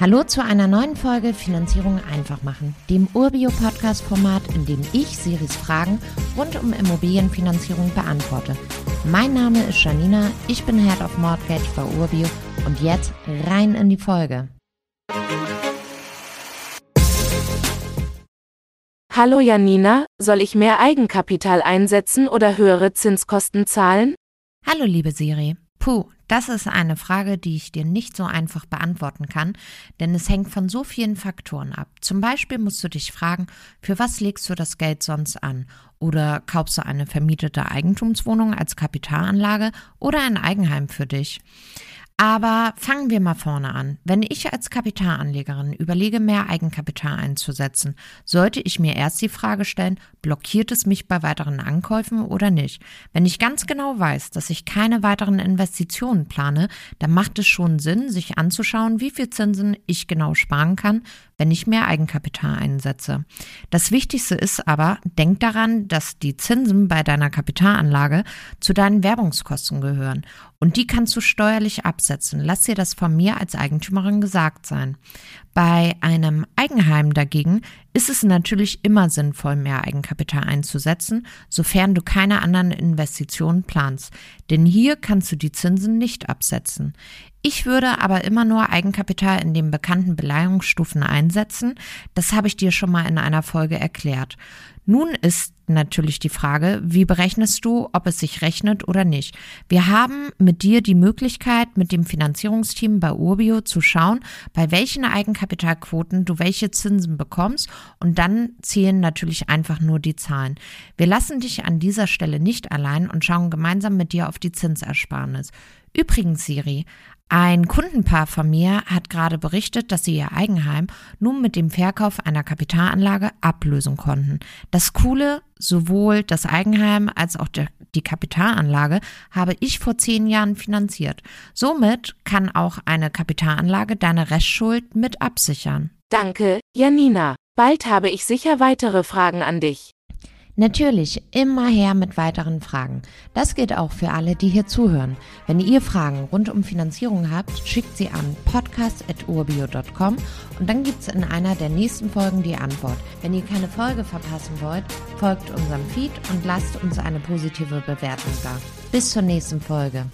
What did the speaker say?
Hallo zu einer neuen Folge Finanzierung einfach machen, dem Urbio-Podcast-Format, in dem ich Siris Fragen rund um Immobilienfinanzierung beantworte. Mein Name ist Janina, ich bin Head of Mortgage bei Urbio und jetzt rein in die Folge. Hallo Janina, soll ich mehr Eigenkapital einsetzen oder höhere Zinskosten zahlen? Hallo liebe Siri. Puh, das ist eine Frage, die ich dir nicht so einfach beantworten kann, denn es hängt von so vielen Faktoren ab. Zum Beispiel musst du dich fragen, für was legst du das Geld sonst an? Oder kaufst du eine vermietete Eigentumswohnung als Kapitalanlage oder ein Eigenheim für dich? Aber fangen wir mal vorne an. Wenn ich als Kapitalanlegerin überlege, mehr Eigenkapital einzusetzen, sollte ich mir erst die Frage stellen, blockiert es mich bei weiteren Ankäufen oder nicht? Wenn ich ganz genau weiß, dass ich keine weiteren Investitionen plane, dann macht es schon Sinn, sich anzuschauen, wie viel Zinsen ich genau sparen kann, wenn ich mehr Eigenkapital einsetze. Das Wichtigste ist aber, denk daran, dass die Zinsen bei deiner Kapitalanlage zu deinen Werbungskosten gehören und die kannst du steuerlich absetzen. Lass dir das von mir als Eigentümerin gesagt sein. Bei einem Eigenheim dagegen ist es natürlich immer sinnvoll, mehr Eigenkapital einzusetzen, sofern du keine anderen Investitionen planst. Denn hier kannst du die Zinsen nicht absetzen. Ich würde aber immer nur Eigenkapital in den bekannten Beleihungsstufen einsetzen. Das habe ich dir schon mal in einer Folge erklärt. Nun ist natürlich die Frage, wie berechnest du, ob es sich rechnet oder nicht. Wir haben mit dir die Möglichkeit, mit dem Finanzierungsteam bei Urbio zu schauen, bei welchen Eigenkapitalquoten du welche Zinsen bekommst und dann zählen natürlich einfach nur die Zahlen. Wir lassen dich an dieser Stelle nicht allein und schauen gemeinsam mit dir auf die Zinsersparnis. Übrigens, Siri, ein Kundenpaar von mir hat gerade berichtet, dass sie ihr Eigenheim nun mit dem Verkauf einer Kapitalanlage ablösen konnten. Das Coole, sowohl das Eigenheim als auch die Kapitalanlage habe ich vor zehn Jahren finanziert. Somit kann auch eine Kapitalanlage deine Restschuld mit absichern. Danke, Janina. Bald habe ich sicher weitere Fragen an dich. Natürlich immer her mit weiteren Fragen. Das gilt auch für alle, die hier zuhören. Wenn ihr Fragen rund um Finanzierung habt, schickt sie an podcast.urbio.com und dann gibt es in einer der nächsten Folgen die Antwort. Wenn ihr keine Folge verpassen wollt, folgt unserem Feed und lasst uns eine positive Bewertung da. Bis zur nächsten Folge.